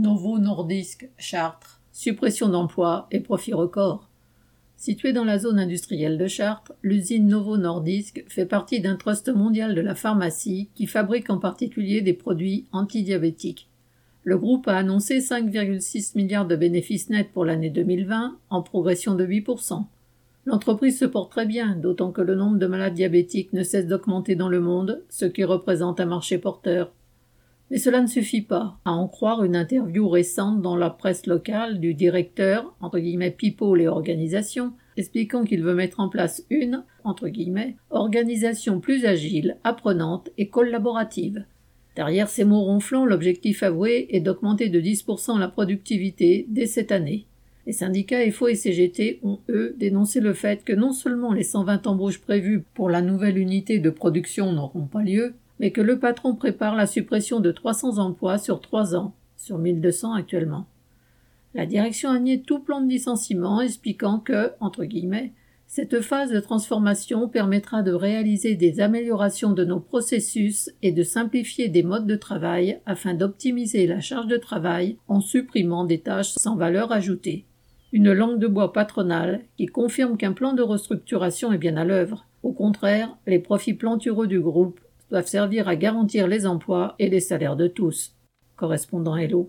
Novo Nordisk, Chartres, suppression d'emplois et profit record. Située dans la zone industrielle de Chartres, l'usine Novo Nordisk fait partie d'un trust mondial de la pharmacie qui fabrique en particulier des produits antidiabétiques. Le groupe a annoncé 5,6 milliards de bénéfices nets pour l'année 2020, en progression de 8%. L'entreprise se porte très bien, d'autant que le nombre de malades diabétiques ne cesse d'augmenter dans le monde, ce qui représente un marché porteur. Mais cela ne suffit pas, à en croire une interview récente dans la presse locale du directeur, entre guillemets, people et organisation, expliquant qu'il veut mettre en place une, entre guillemets, organisation plus agile, apprenante et collaborative. Derrière ces mots ronflants, l'objectif avoué est d'augmenter de 10% la productivité dès cette année. Les syndicats FO et CGT ont, eux, dénoncé le fait que non seulement les 120 embauches prévues pour la nouvelle unité de production n'auront pas lieu, mais que le patron prépare la suppression de 300 emplois sur trois ans, sur 1200 actuellement. La direction a nié tout plan de licenciement, expliquant que, entre guillemets, cette phase de transformation permettra de réaliser des améliorations de nos processus et de simplifier des modes de travail afin d'optimiser la charge de travail en supprimant des tâches sans valeur ajoutée. Une langue de bois patronale qui confirme qu'un plan de restructuration est bien à l'œuvre. Au contraire, les profits plantureux du groupe doivent servir à garantir les emplois et les salaires de tous. Correspondant Hello.